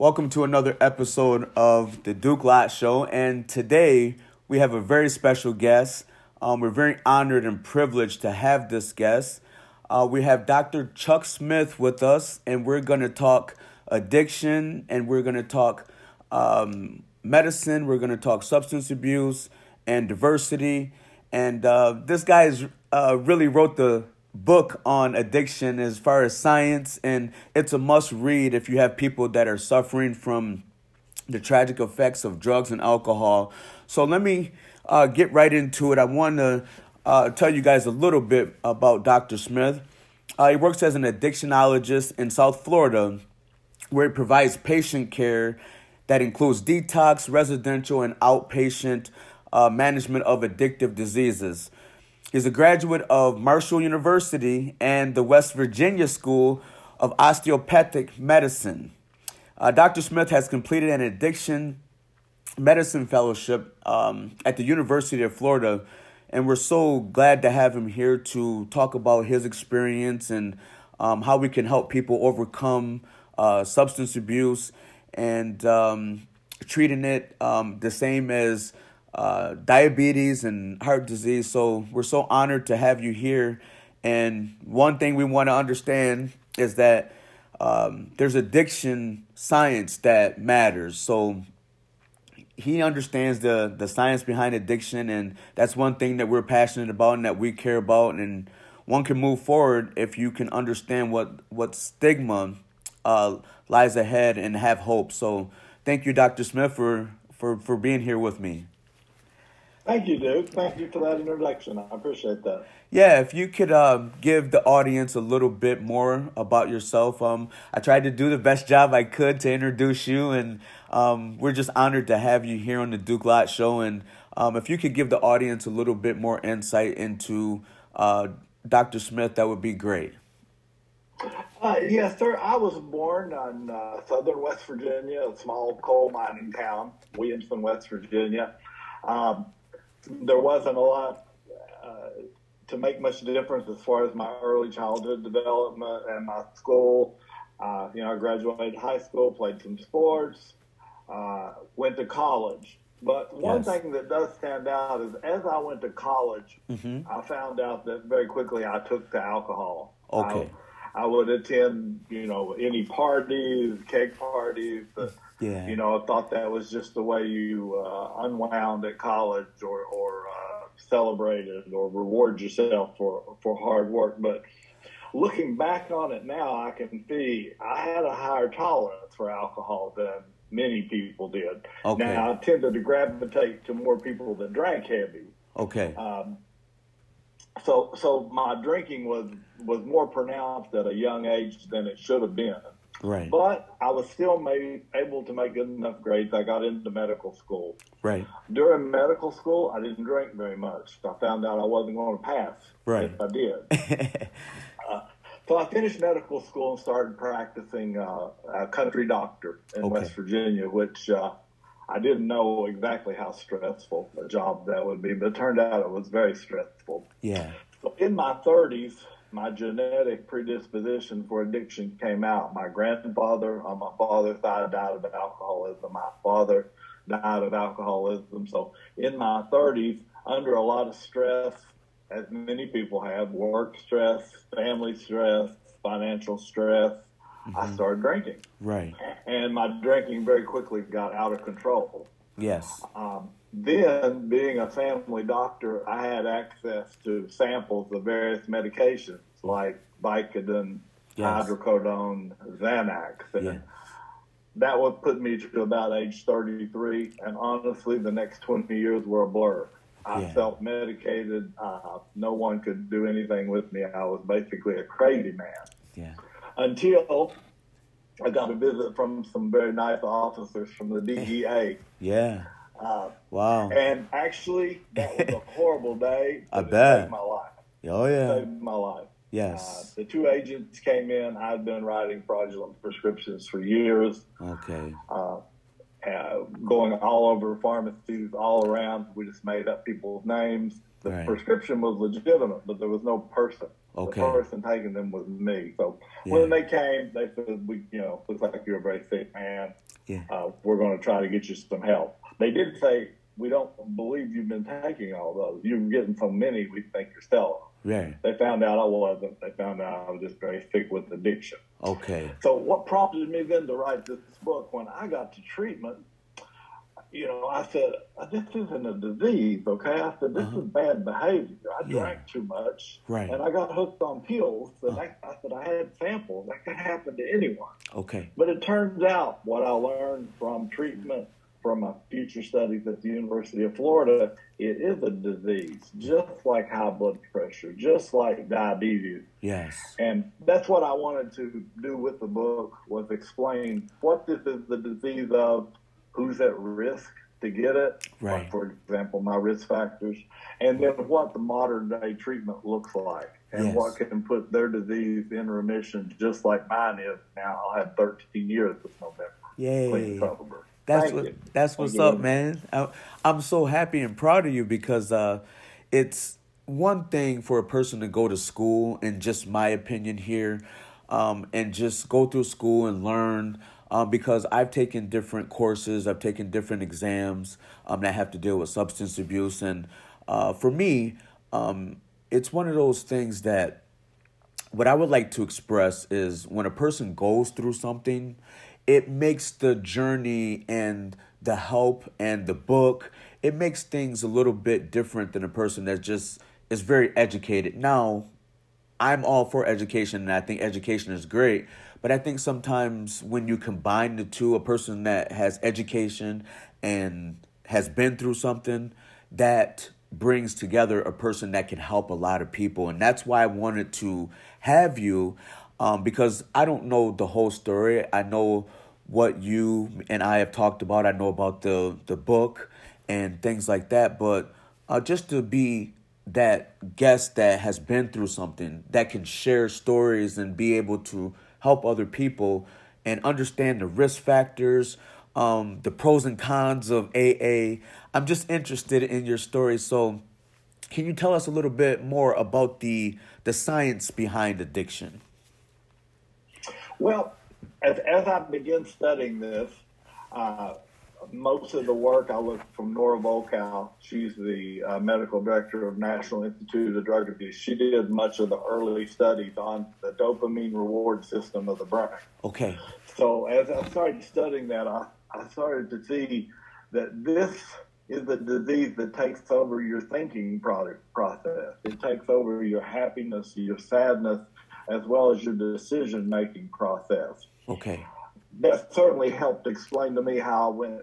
Welcome to another episode of the Duke Lott Show. And today we have a very special guest. Um, we're very honored and privileged to have this guest. Uh, we have Dr. Chuck Smith with us, and we're going to talk addiction and we're going to talk um, medicine, we're going to talk substance abuse and diversity. And uh, this guy is, uh, really wrote the book on addiction as far as science, and it's a must read if you have people that are suffering from the tragic effects of drugs and alcohol. So let me uh, get right into it. I want to uh, tell you guys a little bit about Dr. Smith. Uh, he works as an addictionologist in South Florida, where he provides patient care that includes detox, residential, and outpatient uh, management of addictive diseases. He's a graduate of Marshall University and the West Virginia School of Osteopathic Medicine. Uh, Dr. Smith has completed an addiction medicine fellowship um, at the University of Florida, and we're so glad to have him here to talk about his experience and um, how we can help people overcome uh, substance abuse and um, treating it um, the same as uh, diabetes and heart disease. So we're so honored to have you here. And one thing we want to understand is that um, there's addiction science that matters. So he understands the the science behind addiction, and that's one thing that we're passionate about and that we care about. And one can move forward if you can understand what what stigma uh, lies ahead and have hope. So thank you, Dr. Smith, for for for being here with me. Thank you, Duke. Thank you for that introduction. I appreciate that. Yeah, if you could uh, give the audience a little bit more about yourself. Um, I tried to do the best job I could to introduce you, and um, we're just honored to have you here on the Duke Lott Show. And um, if you could give the audience a little bit more insight into uh, Dr. Smith, that would be great. Uh, yes, sir. I was born in uh, southern West Virginia, a small coal mining town, Williamson, West Virginia. Um, there wasn't a lot uh, to make much difference as far as my early childhood development and my school. Uh, you know, I graduated high school, played some sports, uh, went to college. But one yes. thing that does stand out is as I went to college, mm-hmm. I found out that very quickly I took to alcohol. Okay. I, I would attend, you know, any parties, cake parties, yeah. You know, I thought that was just the way you uh, unwound at college or, or uh, celebrated or reward yourself for, for hard work. But looking back on it now, I can see I had a higher tolerance for alcohol than many people did. Okay. Now, I tended to gravitate to more people that drank heavy. Okay. Um, so, so my drinking was was more pronounced at a young age than it should have been. Right. But I was still made, able to make good enough grades. I got into medical school. Right. During medical school, I didn't drink very much. I found out I wasn't going to pass. Right. If I did. uh, so I finished medical school and started practicing uh, a country doctor in okay. West Virginia, which uh, I didn't know exactly how stressful a job that would be, but it turned out it was very stressful. Yeah. So in my 30s, my genetic predisposition for addiction came out. My grandfather on my father's side died of alcoholism. My father died of alcoholism. So in my 30s, under a lot of stress, as many people have, work stress, family stress, financial stress, mm-hmm. I started drinking. Right. And my drinking very quickly got out of control. Yes. Um, then, being a family doctor, I had access to samples of various medications like Vicodin, yes. hydrocodone, Xanax. And yeah. That would put me to about age 33. And honestly, the next 20 years were a blur. I yeah. felt medicated. Uh, no one could do anything with me. I was basically a crazy man. Yeah. Until I got a visit from some very nice officers from the DEA. yeah. Uh, wow. And actually, that was a horrible day. I bet. Saved my life. Oh yeah. Saved my life. Yes. Uh, the two agents came in. I'd been writing fraudulent prescriptions for years. Okay. Uh, uh, going all over pharmacies all around. We just made up people's names. The right. prescription was legitimate, but there was no person. Okay. The person taking them was me. So Yeah. when they came, they said, "We, you know, looks like you're a very sick man. Yeah. Uh, we're going to try to get you some help." They did say, "We don't believe you've been taking all those. You're getting so many. We think you're selling." Right. They found out I wasn't. They found out I was just very sick with addiction. Okay. So what prompted me then to write this book when I got to treatment, you know, I said, this isn't a disease, okay? I said, this Uh-huh. is bad behavior. I Yeah. drank too much. Right. And I got hooked on pills. And Uh-huh. I, I said, I had samples. That could happen to anyone. Okay. But it turns out what I learned from treatment, from my future studies at the University of Florida, it is a disease, just like high blood pressure, just like diabetes. Yes. And that's what I wanted to do with the book was explain what this is the disease of, who's at risk to get it, Right. like, for example, my risk factors, and then what the modern day treatment looks like and Yes. what can put their disease in remission just like mine is now. I'll have 13 years this November. Yay. That's Thank what you. that's Thank what's you. up, man. I, I'm so happy and proud of you because uh, it's one thing for a person to go to school, in just my opinion here, um, and just go through school and learn. Um, because I've taken different courses, I've taken different exams um, that have to deal with substance abuse, and uh, for me, um, it's one of those things that what I would like to express is when a person goes through something, it makes the journey and the help and the book, it makes things a little bit different than a person that just is very educated. Now, I'm all for education and I think education is great, but I think sometimes when you combine the two, a person that has education and has been through something, that brings together a person that can help a lot of people. And that's why I wanted to have you um, because I don't know the whole story. I know what you and I have talked about. I know about the, the book and things like that. But uh, just to be that guest that has been through something that can share stories and be able to help other people and understand the risk factors, um, the pros and cons of AA. I'm just interested in your story. So, can you tell us a little bit more about the the science behind addiction? Well, as, as I began studying this, uh, most of the work I looked from Nora Volkow. She's the uh, medical director of National Institute of Drug Abuse. She did much of the early studies on the dopamine reward system of the brain. Okay. So as I started studying that, I, I started to see that this is a disease that takes over your thinking product process. It takes over your happiness, your sadness, as well as your decision making process. Okay. That certainly helped explain to me how I went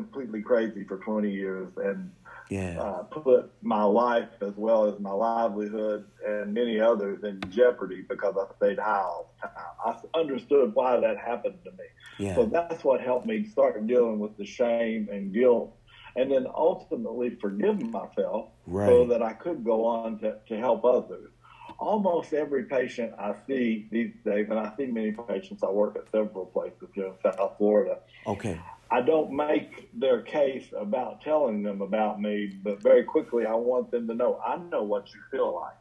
completely crazy for 20 years and Yeah. uh, put my life as well as my livelihood and many others in jeopardy because I stayed high all the time. I understood why that happened to me. Yeah. So that's what helped me start dealing with the shame and guilt and then ultimately forgive myself so that I could go on to, to help others. Almost every patient I see these days, and I see many patients, I work at several places here in South Florida. Okay. I don't make their case about telling them about me, but very quickly I want them to know I know what you feel like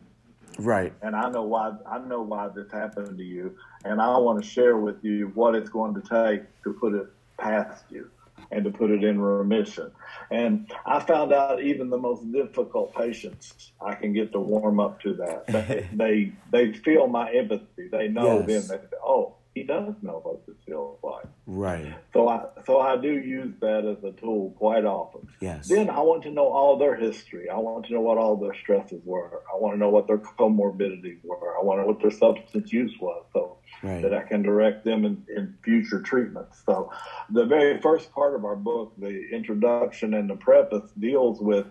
Right. and I know why I know why this happened to you, and I want to share with you what it's going to take to put it past you and to put it in remission. And I found out even the most difficult patients, I can get to warm up to that. They they, they feel my empathy. They know Yes. then they say, "Oh, he does know what this feels like." Right. So I so I do use that as a tool quite often. Yes. Then I want to know all their history. I want to know what all their stresses were. I want to know what their comorbidities were. I want to know what their substance use was, so Right. that I can direct them in, in future treatments. So the very first part of our book, the introduction and the preface, deals with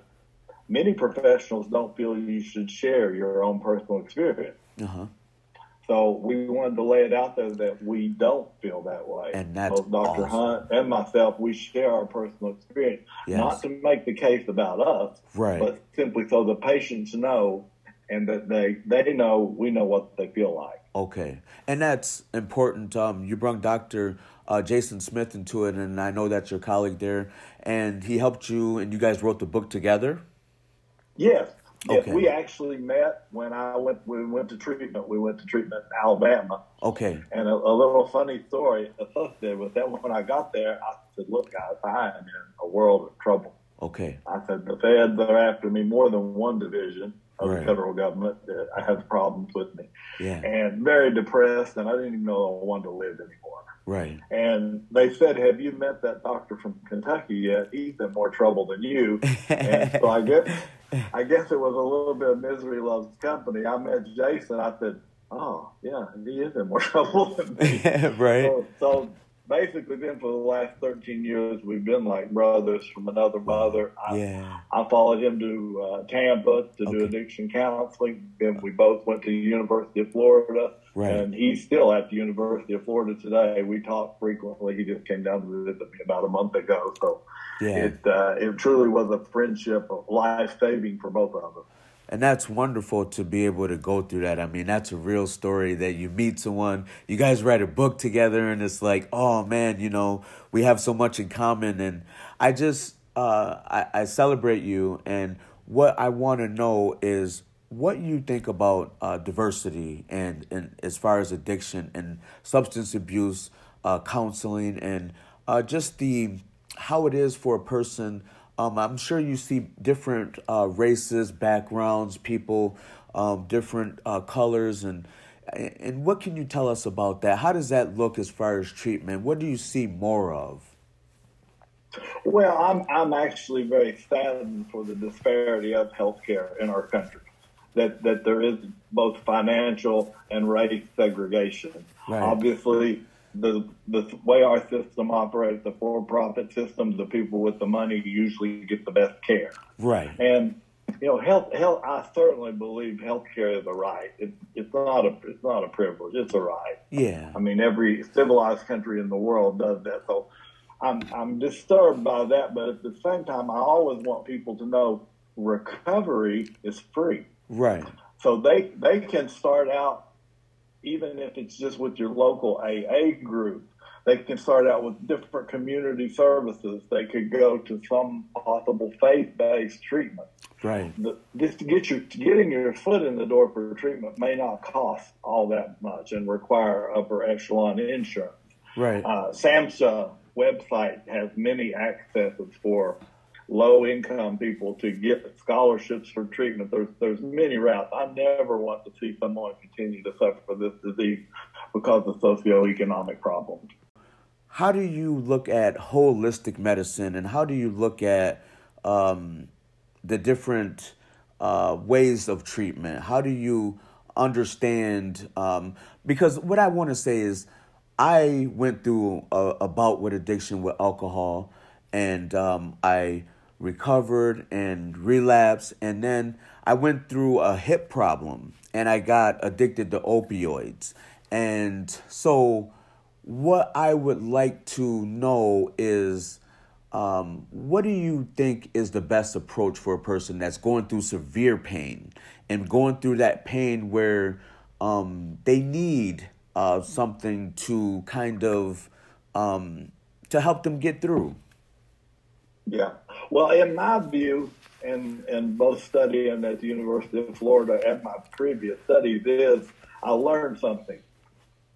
many professionals don't feel you should share your own personal experience. Uh huh. So we wanted to lay it out there that we don't feel that way. And that's Both Dr. awesome. Hunt and myself, we share our personal experience, Yes. not to make the case about us, Right. but simply so the patients know and that they they know we know what they feel like. Okay, and that's important. Um, you brought Doctor uh, Jason Smith into it, and I know that's your colleague there, and he helped you, and you guys wrote the book together. Yes. Okay. we actually met when I went. We went to treatment. We went to treatment in Alabama. Okay. And a, a little funny story associated with that. When I got there, I said, "Look, guys, I am in a world of trouble." Okay. I said the feds are after me more than one division of right. the federal government. That I have problems with me. Yeah. And very depressed, and I didn't even know I wanted to live anymore. Right. And they said, "Have you met that doctor from Kentucky yet? He's in more trouble than you." and so I guess, I guess it was a little bit of misery loves company. I met Jason. I said, "Oh, yeah, he is in more trouble than me." right. So, so basically then for the last 13 years. We've been like brothers from another mother. I, yeah. I followed him to uh, Tampa to okay. do addiction counseling. Then we both went to the University of Florida. Right. And he's still at the University of Florida today. We talk frequently. He just came down to visit me about a month ago. So yeah. it, uh, it truly was a friendship of life saving for both of us. And that's wonderful to be able to go through that. I mean, that's a real story that you meet someone, you guys write a book together, and it's like, oh man, you know, we have so much in common. And I just, uh, I, I celebrate you. And what I want to know is what you think about uh, diversity and, and as far as addiction and substance abuse uh, counseling and uh, just the how it is for a person um, I'm sure you see different uh, races, backgrounds, people, um, different uh, colors, and and what can you tell us about that? How does that look as far as treatment? What do you see more of? Well, I'm I'm actually very saddened for the disparity of healthcare in our country. That that there is both financial and race segregation. Right. Obviously, the the way our system operates, the for-profit system, the people with the money usually get the best care. Right. And you know, health health. I certainly believe health care is a right. It, it's not a it's not a privilege. It's a right. Yeah. I mean, every civilized country in the world does that. So, I'm I'm disturbed by that, but at the same time, I always want people to know recovery is free. Right. So they they can start out even if it's just with your local AA group. They can start out with different community services. They could go to some possible faith-based treatment. Right. The, just to get your getting your foot in the door for treatment may not cost all that much and require upper echelon insurance. Right. Uh, SAMHSA website has many accesses for low income people to get scholarships for treatment. There's there's many routes. I never want to see someone continue to suffer from this disease because of socioeconomic problems. How do you look at holistic medicine, and how do you look at um, the different uh, ways of treatment? How do you understand? Um, because what I want to say is, I went through a, a bout with addiction with alcohol, and um, I recovered and relapsed. And then I went through a hip problem and I got addicted to opioids. And so, what I would like to know is um, what do you think is the best approach for a person that's going through severe pain and going through that pain where um, they need uh, something to kind of um, to help them get through? Yeah. Well, in my view, and and both studying at the University of Florida and my previous studies is I learned something.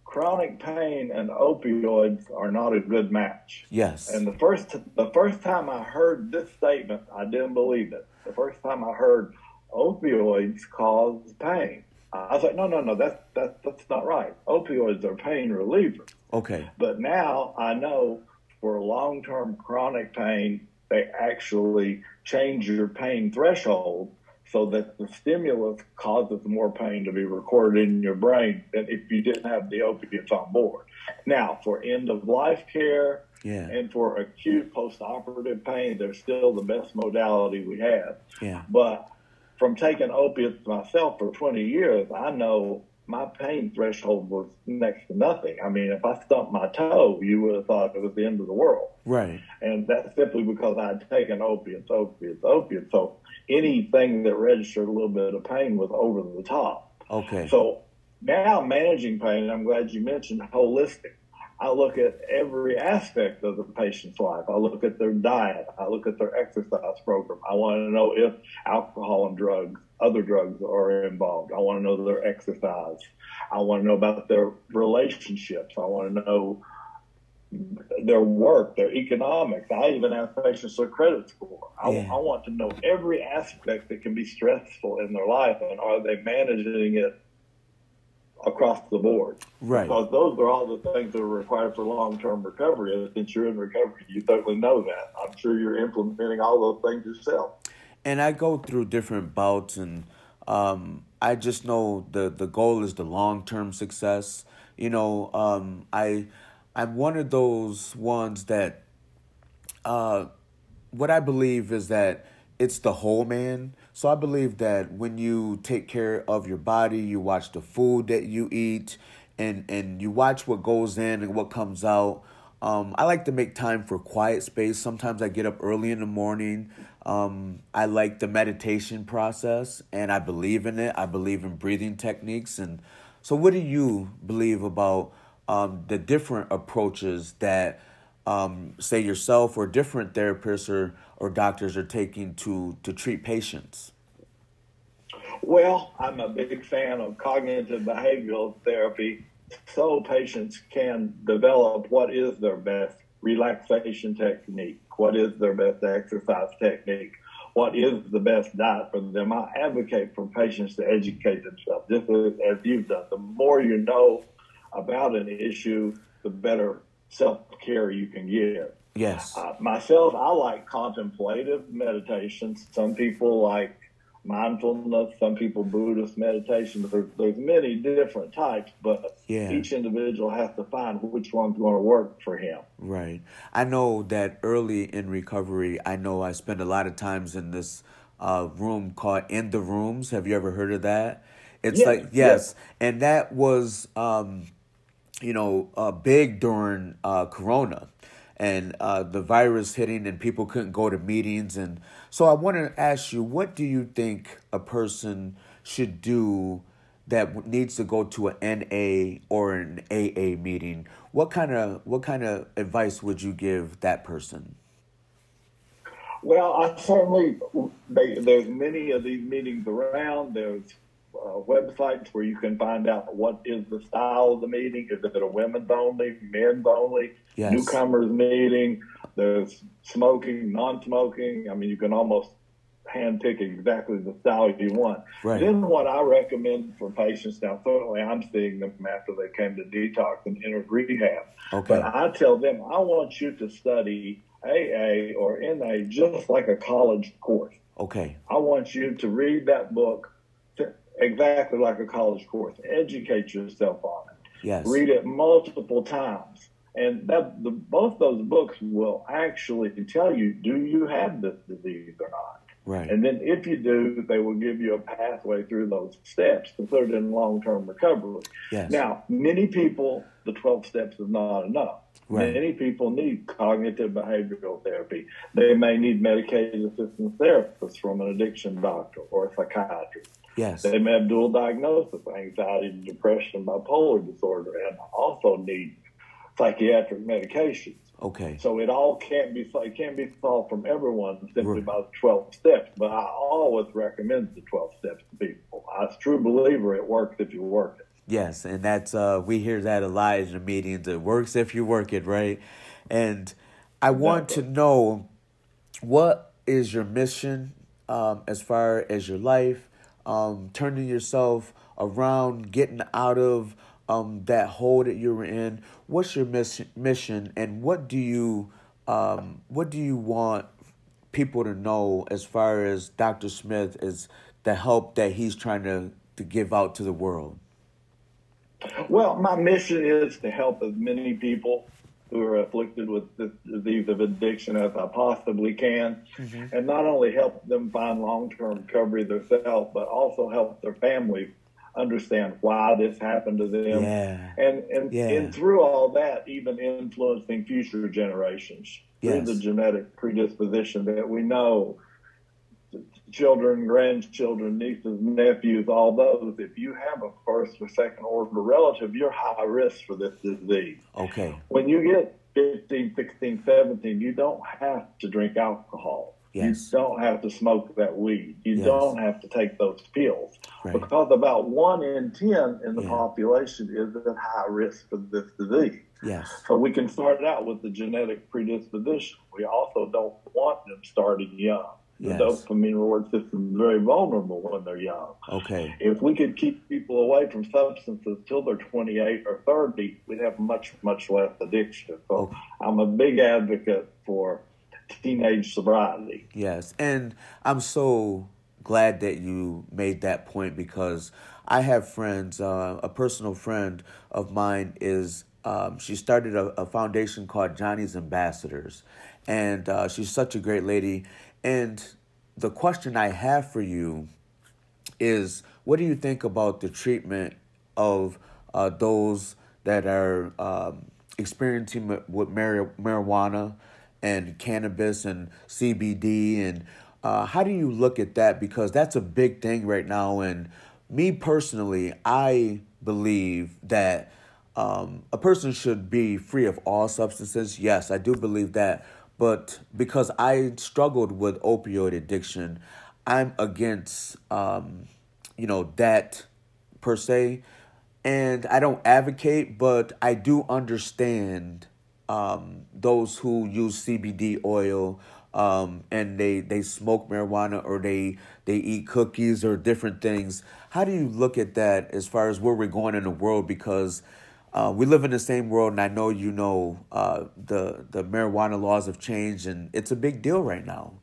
Chronic pain and opioids are not a good match. Yes. And the first the first time I heard this statement, I didn't believe it. The first time I heard opioids cause pain, I was like, no, no, no, that's that's that's not right. Opioids are pain relievers. Okay. But now I know for long term chronic pain, they actually change your pain threshold so that the stimulus causes more pain to be recorded in your brain than if you didn't have the opiates on board. Now, for end of life care yeah. and for acute post operative pain, they're still the best modality we have. Yeah. But from taking opiates myself for 20 years, I know my pain threshold was next to nothing. I mean, if I stumped my toe, you would have thought it was the end of the world. Right. And that's simply because I'd taken opiates, opiates, opiates. So anything that registered a little bit of pain was over the top. Okay. So now managing pain, I'm glad you mentioned holistic. I look at every aspect of the patient's life. I look at their diet. I look at their exercise program. I want to know if alcohol and drugs other drugs are involved. I want to know their exercise. I want to know about their relationships. I want to know their work, their economics. I even have patients their credit score. I, yeah. I, want to know every aspect that can be stressful in their life and are they managing it across the board. Right. Because those are all the things that are required for long term recovery. And since you're in recovery, you certainly know that. I'm sure you're implementing all those things yourself. And I go through different bouts and um, I just know the, the goal is the long term success. You know, um, I I'm one of those ones that uh, what I believe is that it's the whole man. So I believe that when you take care of your body, you watch the food that you eat, and and you watch what goes in and what comes out. Um, I like to make time for quiet space. Sometimes I get up early in the morning. Um, I like the meditation process, and I believe in it. I believe in breathing techniques, and so what do you believe about um, the different approaches that, um, say, yourself or different therapists or or doctors are taking to to treat patients? Well, I'm a big fan of cognitive behavioral therapy so patients can develop what is their best relaxation technique, what is their best exercise technique, what is the best diet for them. I advocate for patients to educate themselves, just as you've done. The more you know about an issue, the better self care you can give. Yes. Uh, myself, I like contemplative meditations. Some people like mindfulness. Some people Buddhist meditation. There's, there's many different types, but yeah. each individual has to find which one's going to work for him. Right. I know that early in recovery, I know I spend a lot of times in this uh, room called In the Rooms. Have you ever heard of that? It's yes, like yes. yes, and that was um, you know, uh, big during uh, Corona and uh, the virus hitting, and people couldn't go to meetings. And so, I want to ask you, what do you think a person should do that needs to go to an NA or an AA meeting? What kind of what kind of advice would you give that person? Well, I certainly they, there's many of these meetings around. There's uh, websites where you can find out what is the style of the meeting. Is it a women's only, men's only, yes. newcomers meeting? There's smoking, non-smoking. I mean, you can almost handpick exactly the style you want. Right. Then what I recommend for patients now, certainly I'm seeing them after they came to detox and entered rehab. Okay. But I tell them I want you to study AA or NA just like a college course. Okay. I want you to read that book exactly like a college course. Educate yourself on it. Yes. Read it multiple times. And that the, both those books will actually tell you, do you have this disease or not? Right. And then if you do, they will give you a pathway through those steps to put it in long-term recovery. Yes. Now, many people, the 12 steps is not enough. Right. Many people need cognitive behavioral therapy. They may need medicated assistance therapists from an addiction doctor or a psychiatrist. Yes. They may have dual diagnosis, anxiety, depression, bipolar disorder, and also need psychiatric medications. Okay. So it all can't be it can't be solved from everyone simply right. by the twelve steps. But I always recommend the twelve steps to people. I'm a true believer it works if you work it. Yes, and that's uh, we hear that a lot in the meetings. It works if you work it, right? And I want to know what is your mission um, as far as your life um, turning yourself around, getting out of um, that hole that you were in. What's your mission, mission and what do you um, what do you want people to know as far as Dr. Smith is the help that he's trying to, to give out to the world? Well, my mission is to help as many people who are afflicted with the disease of addiction as I possibly can, mm-hmm. and not only help them find long-term recovery themselves, but also help their families understand why this happened to them, yeah. and and, yeah. and through all that, even influencing future generations yes. through the genetic predisposition that we know children, grandchildren, nieces, nephews, all those, if you have a first or second order relative, you're high risk for this disease. Okay. When you get 15, 16, 17, you don't have to drink alcohol. Yes. You don't have to smoke that weed. You Yes. don't have to take those pills. Right. Because about one in 10 in the Yeah. population is at high risk for this disease. Yes. So we can start out with the genetic predisposition. We also don't want them starting young. The Yes. dopamine reward system is very vulnerable when they're young. Okay. If we could keep people away from substances till they're 28 or 30, we'd have much, much less addiction. So Okay. I'm a big advocate for teenage sobriety. Yes, and I'm so glad that you made that point because I have friends. Uh, a personal friend of mine is um, she started a, a foundation called Johnny's Ambassadors, and uh, she's such a great lady. And the question I have for you is, what do you think about the treatment of uh, those that are um, experiencing with mari- marijuana and cannabis and CBD and uh, how do you look at that? Because that's a big thing right now. And me personally I believe that um, a person should be free of all substances. Yes I do believe that. But because I struggled with opioid addiction I'm against um, you know that per se. And I don't advocate, but I do understand um, those who use CBD oil um, and they, they smoke marijuana or they they eat cookies or different things. How do you look at that as far as where we're going in the world? Because uh, we live in the same world, and I know you know uh, the the marijuana laws have changed, and it's a big deal right now.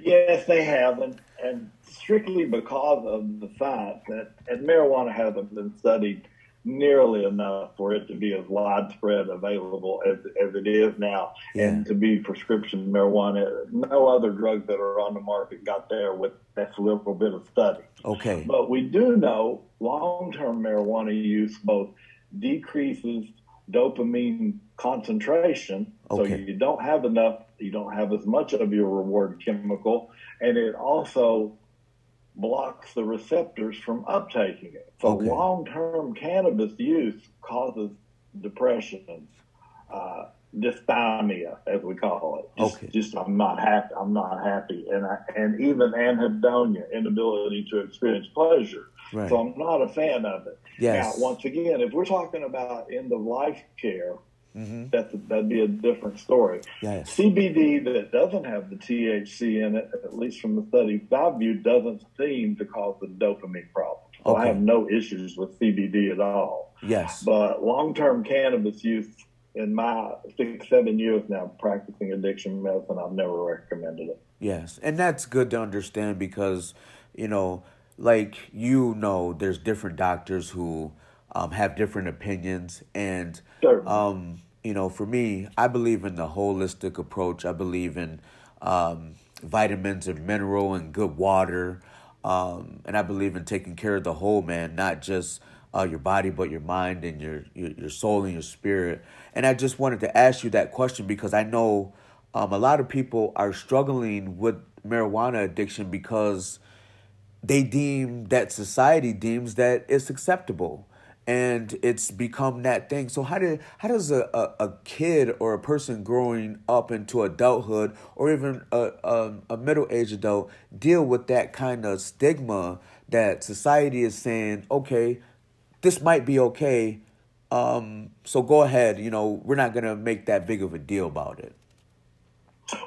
Yes, they have, and, and strictly because of the fact that and marijuana hasn't been studied nearly enough for it to be as widespread available as, as it is now, Yeah. and to be prescription marijuana. No other drugs that are on the market got there with that little bit of study. Okay. But we do know long-term marijuana use both decreases dopamine concentration, Okay. so you don't have enough, you don't have as much of your reward chemical, and it also blocks the receptors from uptaking it. So Okay. long-term cannabis use causes depression, uh, dysthymia, as we call it. Just, Okay. just I'm not happy. I'm not happy, and I, and even anhedonia, inability to experience pleasure. Right. So I'm not a fan of it. Yes. Now, once again, if we're talking about end of life care, Mhm. that's that'd be a different story. Yes. CBD that doesn't have the THC in it, at least from the studies I've viewed, doesn't seem to cause the dopamine problem. So I have no issues with CBD at all. Yes. But long-term cannabis use, in my six, seven years now practicing addiction medicine, I've never recommended it. Yes, and that's good to understand because, you know, like you know, there's different doctors who um, have different opinions, and Sure. um, you know, for me, I believe in the holistic approach. I believe in um, vitamins and mineral and good water, um, and I believe in taking care of the whole man, not just uh, your body, but your mind and your, your your soul and your spirit. And I just wanted to ask you that question because I know um, a lot of people are struggling with marijuana addiction because they deem that society deems that it's acceptable and it's become that thing. So how did how does a, a, a kid or a person growing up into adulthood or even a, a, a middle-aged adult deal with that kind of stigma that society is saying okay this might be okay um, so go ahead you know we're not to make that big of a deal about it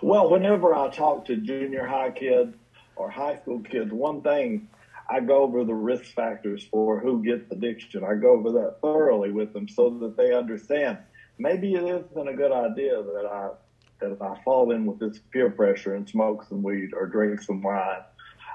Well, whenever I talk to junior high kids or high school kids, one thing I go over the risk factors for who gets addiction. I go over that thoroughly with them so that they understand. Maybe it isn't a good idea that I that I fall in with this peer pressure and smoke some weed or drink some wine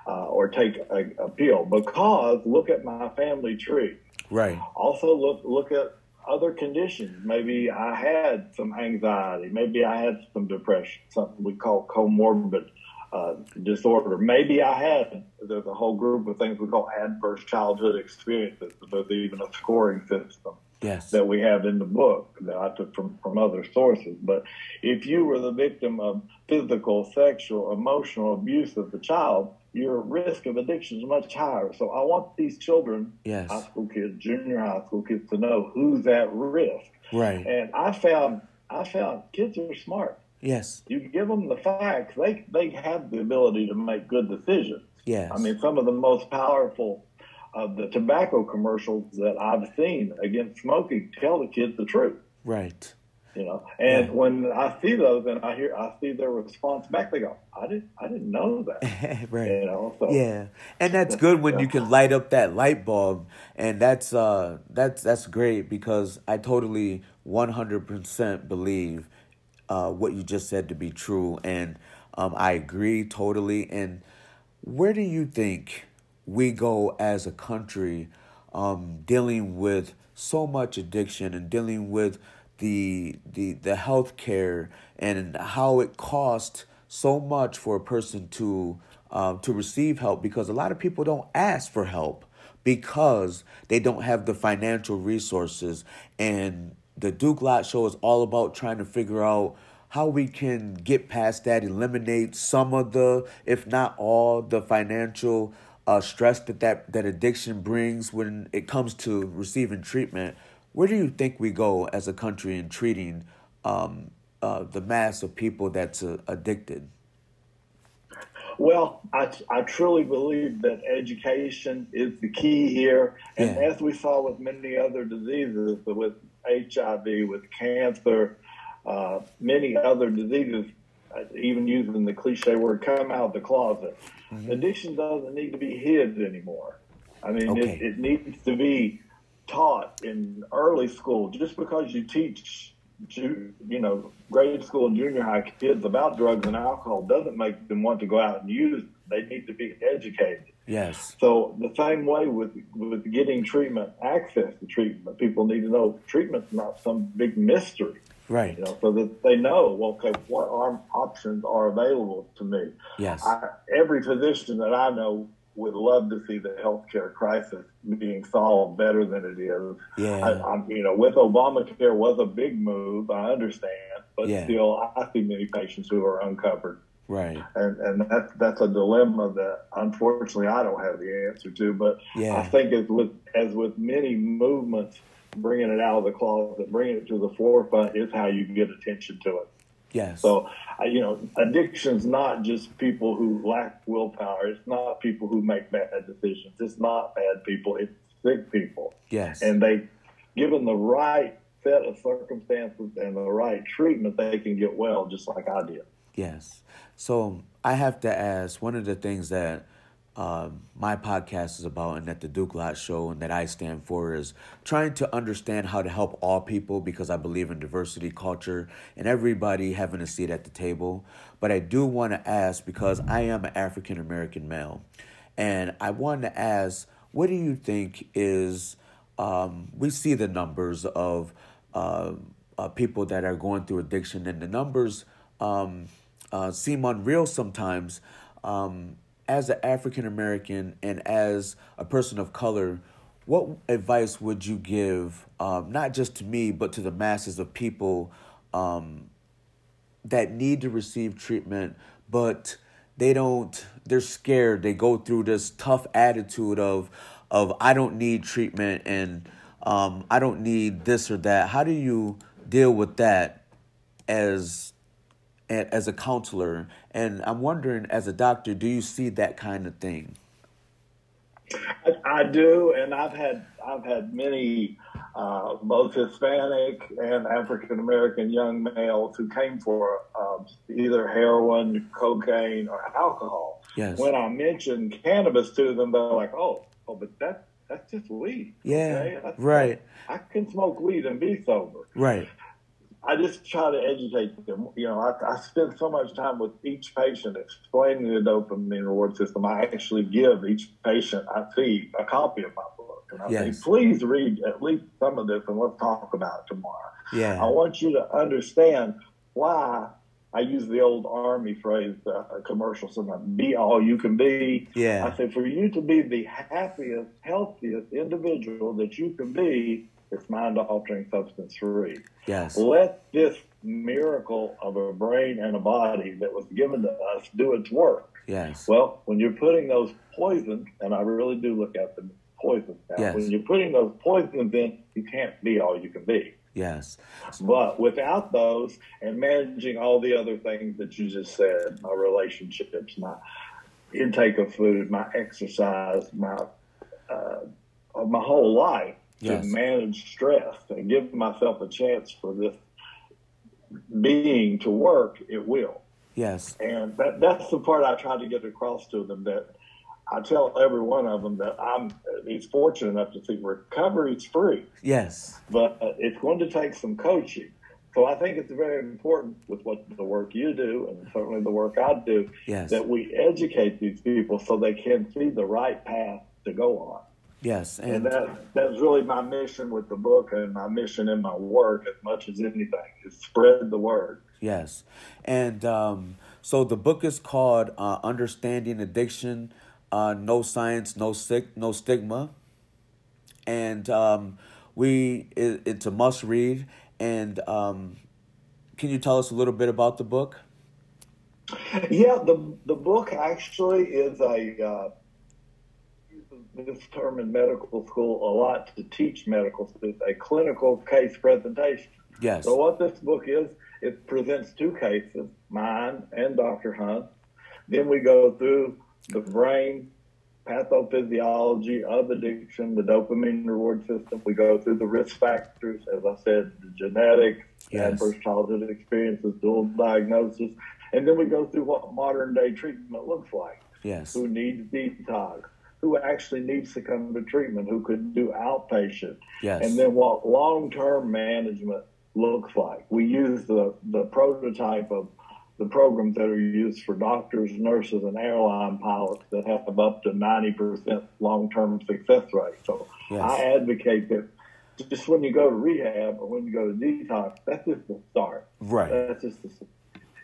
uh, or take a, a pill because look at my family tree. right Also, look look at other conditions. Maybe I had some anxiety. Maybe I had some depression, something we call comorbid uh, disorder. Maybe I had. There's a whole group of things we call adverse childhood experiences. There's even a scoring system yes that we have in the book that I took from, from other sources. But if you were the victim of physical, sexual, emotional abuse as a child, your risk of addiction is much higher. So I want these children, Yes. high school kids, junior high school kids, to know who's at risk. right And I found I found kids are smart. Yes. You give them the facts, they they have the ability to make good decisions. Yes. I mean, some of the most powerful of the tobacco commercials that I've seen against smoking tell the kids the truth. Right. You know, and Yeah. when I see those and I hear I see their response back, they go, "I didn't, I didn't know that." right. You know, so Yeah, and that's good when you can light up that light bulb, and that's uh that's that's great because I totally one hundred percent believe uh what you just said to be true, and um I agree totally. And where do you think we go as a country, um dealing with so much addiction and dealing with the the the healthcare and how it costs so much for a person to um, to receive help because a lot of people don't ask for help because they don't have the financial resources and the Duke Lot show is all about trying to figure out how we can get past that eliminate some of the if not all the financial uh, stress that, that that addiction brings when it comes to receiving treatment where do you think we go as a country in treating um, uh, the mass of people that's uh, addicted? Well, I, I truly believe that education is the key here. And Yeah. as we saw with many other diseases, with HIV, with cancer, uh, many other diseases, uh, even using the cliche word, come out of the closet. Mm-hmm. Addiction doesn't need to be hid anymore. I mean, Okay. it, it needs to be taught in early school. Just because you teach, ju- you know, grade school and junior high kids about drugs and alcohol doesn't make them want to go out and use. They need to be educated. Yes. So the same way with with getting treatment, access to treatment, people need to know treatment's not some big mystery, Right. you know, so that they know, okay, what are, options are available to me. Yes. I, every physician that I know would love to see the healthcare crisis being solved better than it is. Yeah. I, I'm, you know, with Obamacare was a big move. I understand, but Yeah. still, I see many patients who are uncovered Right. and and that's that's a dilemma that unfortunately I don't have the answer to. But Yeah. I think as with as with many movements, bringing it out of the closet, bringing it to the forefront is how you get attention to it. Yes. So, you know, addiction's not just people who lack willpower. It's not people who make bad decisions. It's not bad people. It's sick people, yes. and they, given the right set of circumstances and the right treatment, they can get well, just like I did. Yes. So I have to ask one of the things that um, my podcast is about and that the Duke Lot Show and that I stand for is trying to understand how to help all people because I believe in diversity culture and everybody having a seat at the table. But I do want to ask because I am an African American male and I want to ask what do you think is um, we see the numbers of uh, uh, people that are going through addiction and the numbers um, uh, seem unreal sometimes. Um, as an African American and as a person of color, what advice would you give, um, not just to me, but to the masses of people um, that need to receive treatment, but they don't, they're scared. They go through this tough attitude of, of I don't need treatment and um, I don't need this or that. How do you deal with that as a- as a counselor and i'm wondering as a doctor do you see that kind of thing I, I do, and I've had I've had many uh, both Hispanic and African American young males who came for um, either heroin, cocaine, or alcohol. Yes. When I mentioned cannabis to them, they're like, "Oh, oh, but that that's just weed." Yeah, okay? Right. I can smoke weed and be sober. right I just try to educate them. You know, I, I spend so much time with each patient explaining the dopamine reward system. I actually give each patient I see a copy of my book, and I Yes. say, please read at least some of this, and let's talk about it tomorrow. Yeah, I want you to understand why I use the old army phrase, uh, a commercial, something be all you can be. Yeah. I say, for you to be the happiest, healthiest individual that you can be, it's mind altering substance free. yes Let this miracle of a brain and a body that was given to us do its work. yes Well, when you're putting those poisons, and I really do look at them poisons now, Yes. when you're putting those poisons in, you can't be all you can be. Yes. But without those and managing all the other things that you just said, my relationships, my intake of food, my exercise, my uh, my whole life yes. to manage stress and give myself a chance for this being to work, it will. Yes. And that, that's the part I try to get across to them that I tell every one of them that I'm he's fortunate enough to see recovery's free. Yes. But uh, it's going to take some coaching. So I think it's very important with what the work you do and certainly the work I do yes. that we educate these people so they can see the right path to go on. Yes, and, and that that's really my mission with the book and my mission in my work as much as anything is spread the word. Yes, and um, so the book is called uh, "Understanding Addiction: uh, Know Science, No Sick, No Stigma," and um, we it, it's a must read. And um, can you tell us a little bit about the book? Yeah, the the book actually is a uh, this term in medical school a lot to teach medical students a clinical case presentation. Yes. So what this book is, it presents two cases, mine and Dr. Hunt. Then we go through the brain pathophysiology of addiction, the dopamine reward system. We go through the risk factors, as I said, the genetics, yes. adverse childhood experiences, dual diagnosis, and then we go through what modern day treatment looks like. Yes. Who needs detox? Who actually needs to come to treatment, who could do outpatient, yes. and then what long term management looks like. We use the, the prototype of the programs that are used for doctors, nurses, and airline pilots that have up to 90% long term success rate. So yes. I advocate that just when you go to rehab or when you go to detox, that's just the start. Right. That's just the,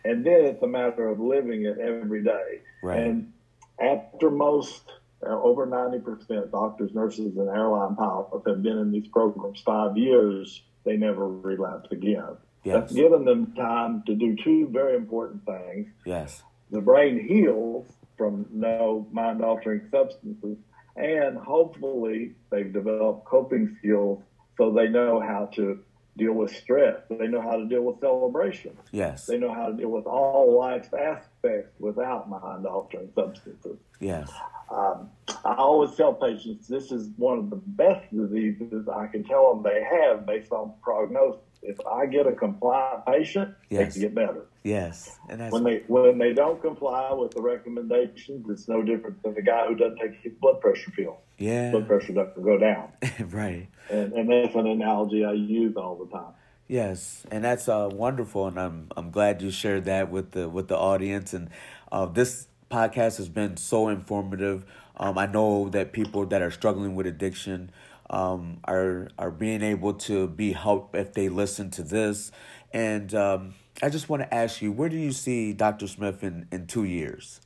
and then it's a matter of living it every day. Right. And after most uh, over 90% doctors, nurses, and airline pilots have been in these programs five years. They never relapse again. Yes. That's given them time to do two very important things. Yes. The brain heals from no mind altering substances, and hopefully they've developed coping skills so they know how to deal with stress. They know how to deal with celebration. Yes. They know how to deal with all life's aspects without mind altering substances. Yes. Um, I always tell patients this is one of the best diseases I can tell them they have based on prognosis. If I get a compliant patient, yes. they can get better. Yes, and when they when they don't comply with the recommendations, it's no different than the guy who doesn't take his blood pressure pill. Yeah, blood pressure doesn't go down. right. And, and that's an analogy I use all the time. Yes, and that's uh, wonderful, and I'm I'm glad you shared that with the with the audience. And uh, this podcast has been so informative. Um, I know that people that are struggling with addiction um, are are being able to be helped if they listen to this. And um, I just want to ask you, where do you see Dr. Smith in, in two years?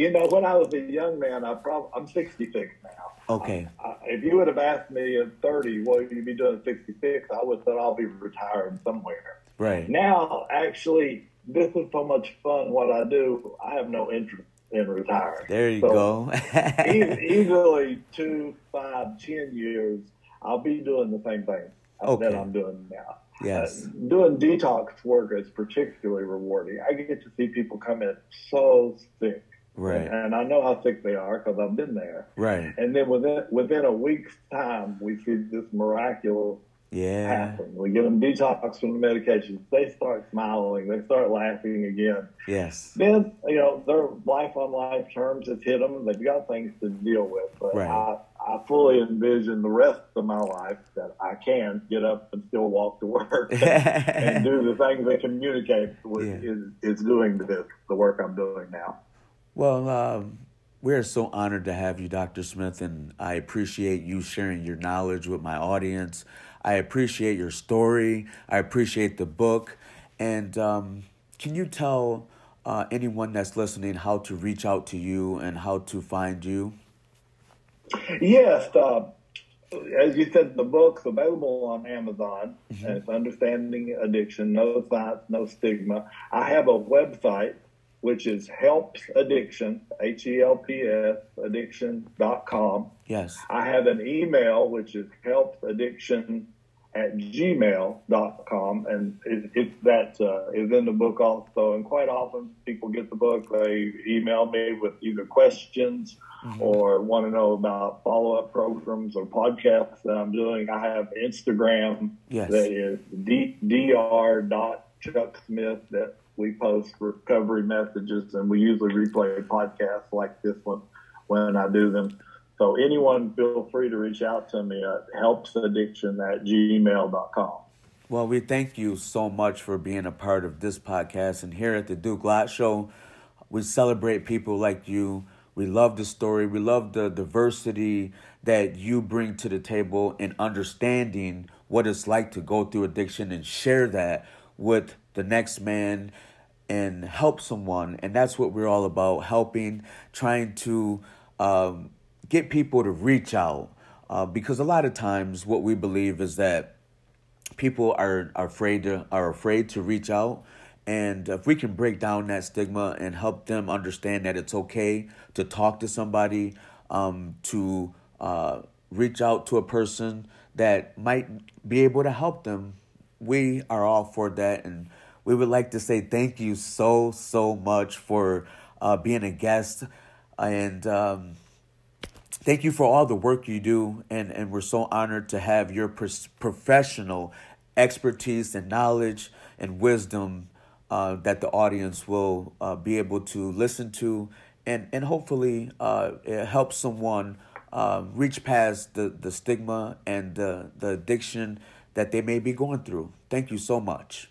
You know, when I was a young man, I prob- I'm 66 now. Okay. I, I, if you would have asked me at 30, what would you be doing at 66, I would have thought I'll be retired somewhere. Right. Now, actually, this is so much fun what I do. I have no interest in retiring. There you so go. easily two, five, ten years, I'll be doing the same thing okay. that I'm doing now. Yes. Uh, doing detox work is particularly rewarding. I get to see people come in so sick. Right. And, and I know how sick they are because I've been there. Right. And then within within a week's time, we see this miraculous yeah. happen. We get them detox from the medications. They start smiling. They start laughing again. Yes. Then, you know, their life on life terms has hit them they've got things to deal with. But right. I, I fully envision the rest of my life that I can get up and still walk to work and, do the things that communicate with yeah. is, is doing this, the work I'm doing now. Well, um, we're so honored to have you, Dr. Smith, and I appreciate you sharing your knowledge with my audience. I appreciate your story. I appreciate the book. And um, can you tell uh, anyone that's listening how to reach out to you and how to find you? Yes. Uh, as you said, the book's available on Amazon. Mm-hmm. It's Understanding Addiction, Know Science, No Stigma. I have a website, which is helps addiction, H E L P S addiction.com. Yes. I have an email, which is helps addiction at gmail.com. And it, it, that uh, is in the book also. And quite often people get the book, they email me with either questions mm-hmm. or want to know about follow up programs or podcasts that I'm doing. I have Instagram yes. that is d- dr.chucksmith that we post recovery messages and we usually replay podcasts like this one when I do them. So anyone feel free to reach out to me at helpsaddiction at gmail.com. Well, we thank you so much for being a part of this podcast. And here at the Duke Lott Show, we celebrate people like you. We love the story. We love the diversity that you bring to the table in understanding what it's like to go through addiction and share that with the next man and help someone. And that's what we're all about helping, trying to um, get people to reach out uh, because a lot of times what we believe is that people are, are afraid to are afraid to reach out and if we can break down that stigma and help them understand that it's okay to talk to somebody um, to uh, reach out to a person that might be able to help them we are all for that and we would like to say thank you so so much for uh, being a guest and um, thank you for all the work you do, and, and we're so honored to have your professional expertise and knowledge and wisdom uh, that the audience will uh, be able to listen to and, and hopefully uh, help someone uh, reach past the, the stigma and the, the addiction that they may be going through. Thank you so much.